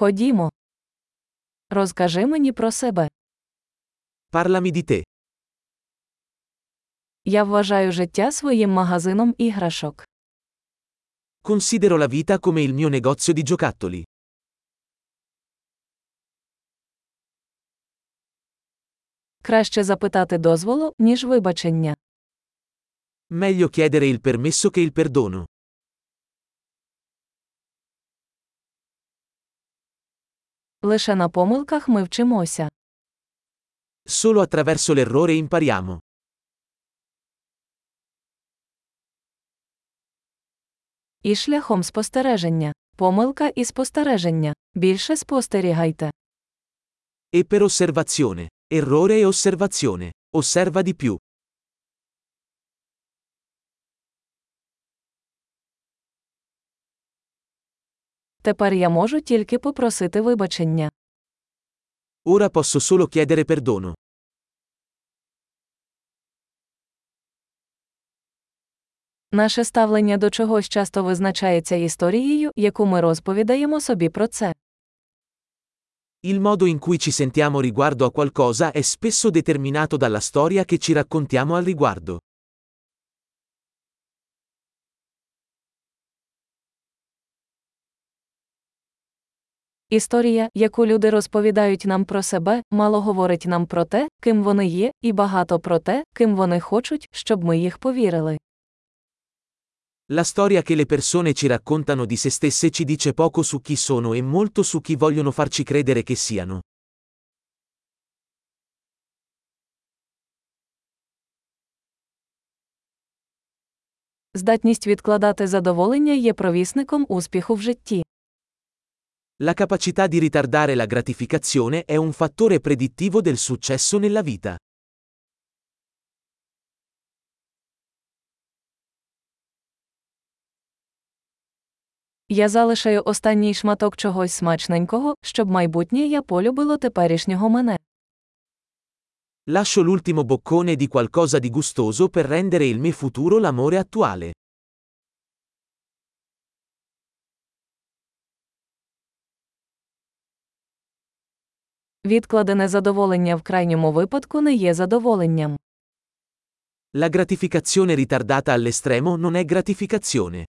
Ходімо. Розкажи мені про себе. Parlami di te. Я вважаю життя своїм магазином іграшок. Considero la vita come il mio negozio di giocattoli. Краще запитати дозволу, ніж вибачення. Meglio chiedere il permesso che il perdono. Лише на помилках ми вчимося. Solo attraverso l'errore impariamo. І шляхом спостереження. Помилка і спостереження. Більше спостерігайте. E per osservazione. Errore e osservazione. Osserva di più. Тепер я можу тільки попросити вибачення. Ora posso solo chiedere perdono. Наше ставлення до чогось часто визначається історією, яку ми розповідаємо собі про це. Il modo in cui ci sentiamo riguardo a qualcosa è spesso determinato dalla storia che ci raccontiamo al riguardo. Історія, яку люди розповідають нам про себе, мало говорить нам про те, ким вони є, і багато про те, ким вони хочуть, щоб ми їх повірили. La storia che le persone ci raccontano di se stesse ci dice poco su chi sono e molto su chi vogliono farci credere che siano. Здатність відкладати задоволення є провісником успіху в житті. La capacità di ritardare la gratificazione è un fattore predittivo del successo nella vita. Я залишаю останній шматок чогось смачненького, щоб майбутнє я полюбило теперішнього мене. Lascio l'ultimo boccone di qualcosa di gustoso per rendere il me futuro l'amore attuale. Відкладене задоволення в крайньому випадку не є задоволенням. La gratificazione ritardata all'estremo non è gratificazione.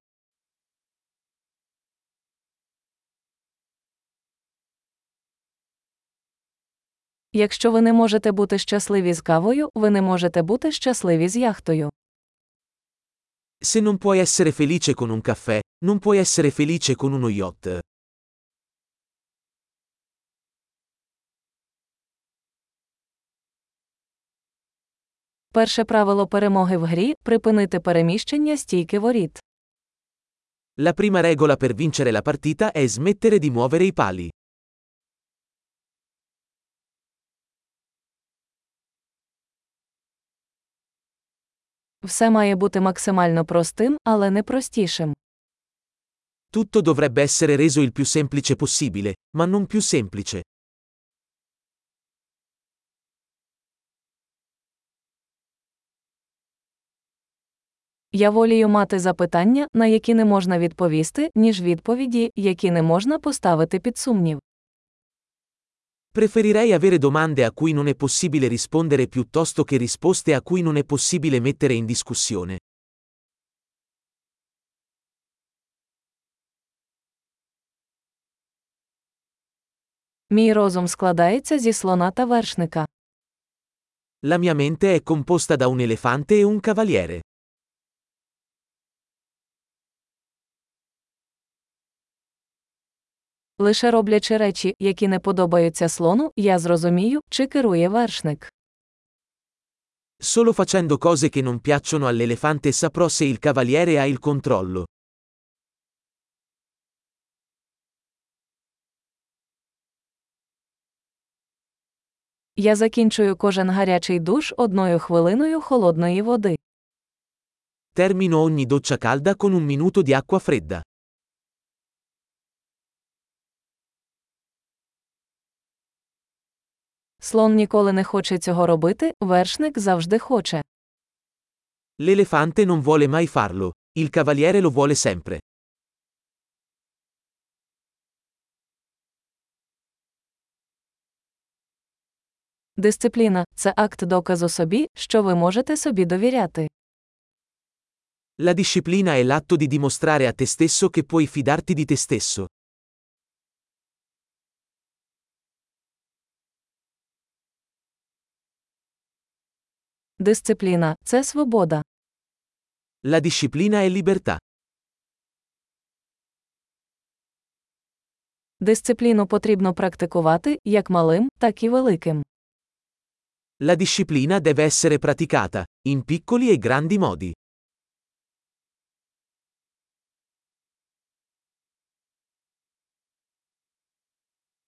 Якщо ви не можете бути щасливі з кавою, ви не можете бути щасливі з яхтою. Se non puoi essere felice con un caffè, non puoi essere felice con uno yacht. Перше правило перемоги в грі припинити переміщення стійки воріт. La prima regola per vincere la partita è smettere di muovere i pali. Все має бути максимально простим, але не простішим. Tutto dovrebbe essere reso il più semplice possibile, ma non più semplice. Я волію мати запитання, на які не можна відповісти, ніж відповіді, які не можна поставити під сумнів. Preferirei avere domande a cui non è possibile rispondere piuttosto che risposte a cui non è possibile mettere in discussione. Мій розум складається зі слона та вершника. La mia mente è composta da un elefante e un cavaliere. Лише роблячи речі, які не подобаються слону, я зрозумію, чи керує вершник. Solo facendo cose che non piacciono all'elefante saprò se il cavaliere ha il controllo. Я закінчую кожен гарячий душ одною хвилиною холодної води. Termino ogni doccia calda con un minuto di acqua fredda. Слон ніколи не хоче цього робити, вершник завжди хоче. L'elefante non vuole mai farlo, il cavaliere lo vuole sempre. Дисципліна це акт доказу собі, що ви можете собі довіряти. La disciplina è l'atto di dimostrare a te stesso che puoi fidarti di te stesso. Дисципліна це свобода. La disciplina è libertà. Дисципліну потрібно практикувати як малим, так і великим. La disciplina deve essere praticata, in piccoli e grandi modi.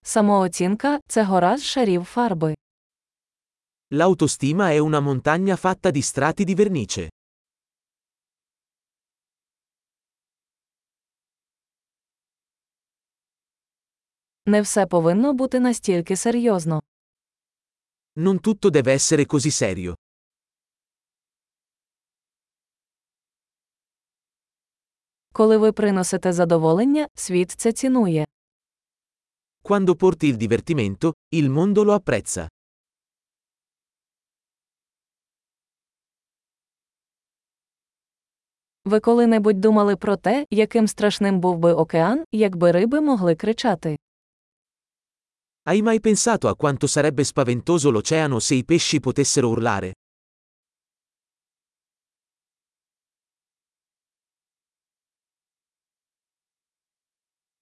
Самооцінка це гора з шарів фарби. L'autostima è una montagna fatta di strati di vernice. Не все повинно бути настільки серйозно. Non tutto deve essere così serio. Коли ви приносите задоволення, світ це цінує. Quando porti il divertimento, il mondo lo apprezza. Ви коли-небудь думали про те, яким страшним був би океан, якби риби могли кричати. Hai mai pensato a quanto sarebbe spaventoso l'oceano se i pesci potessero urlare?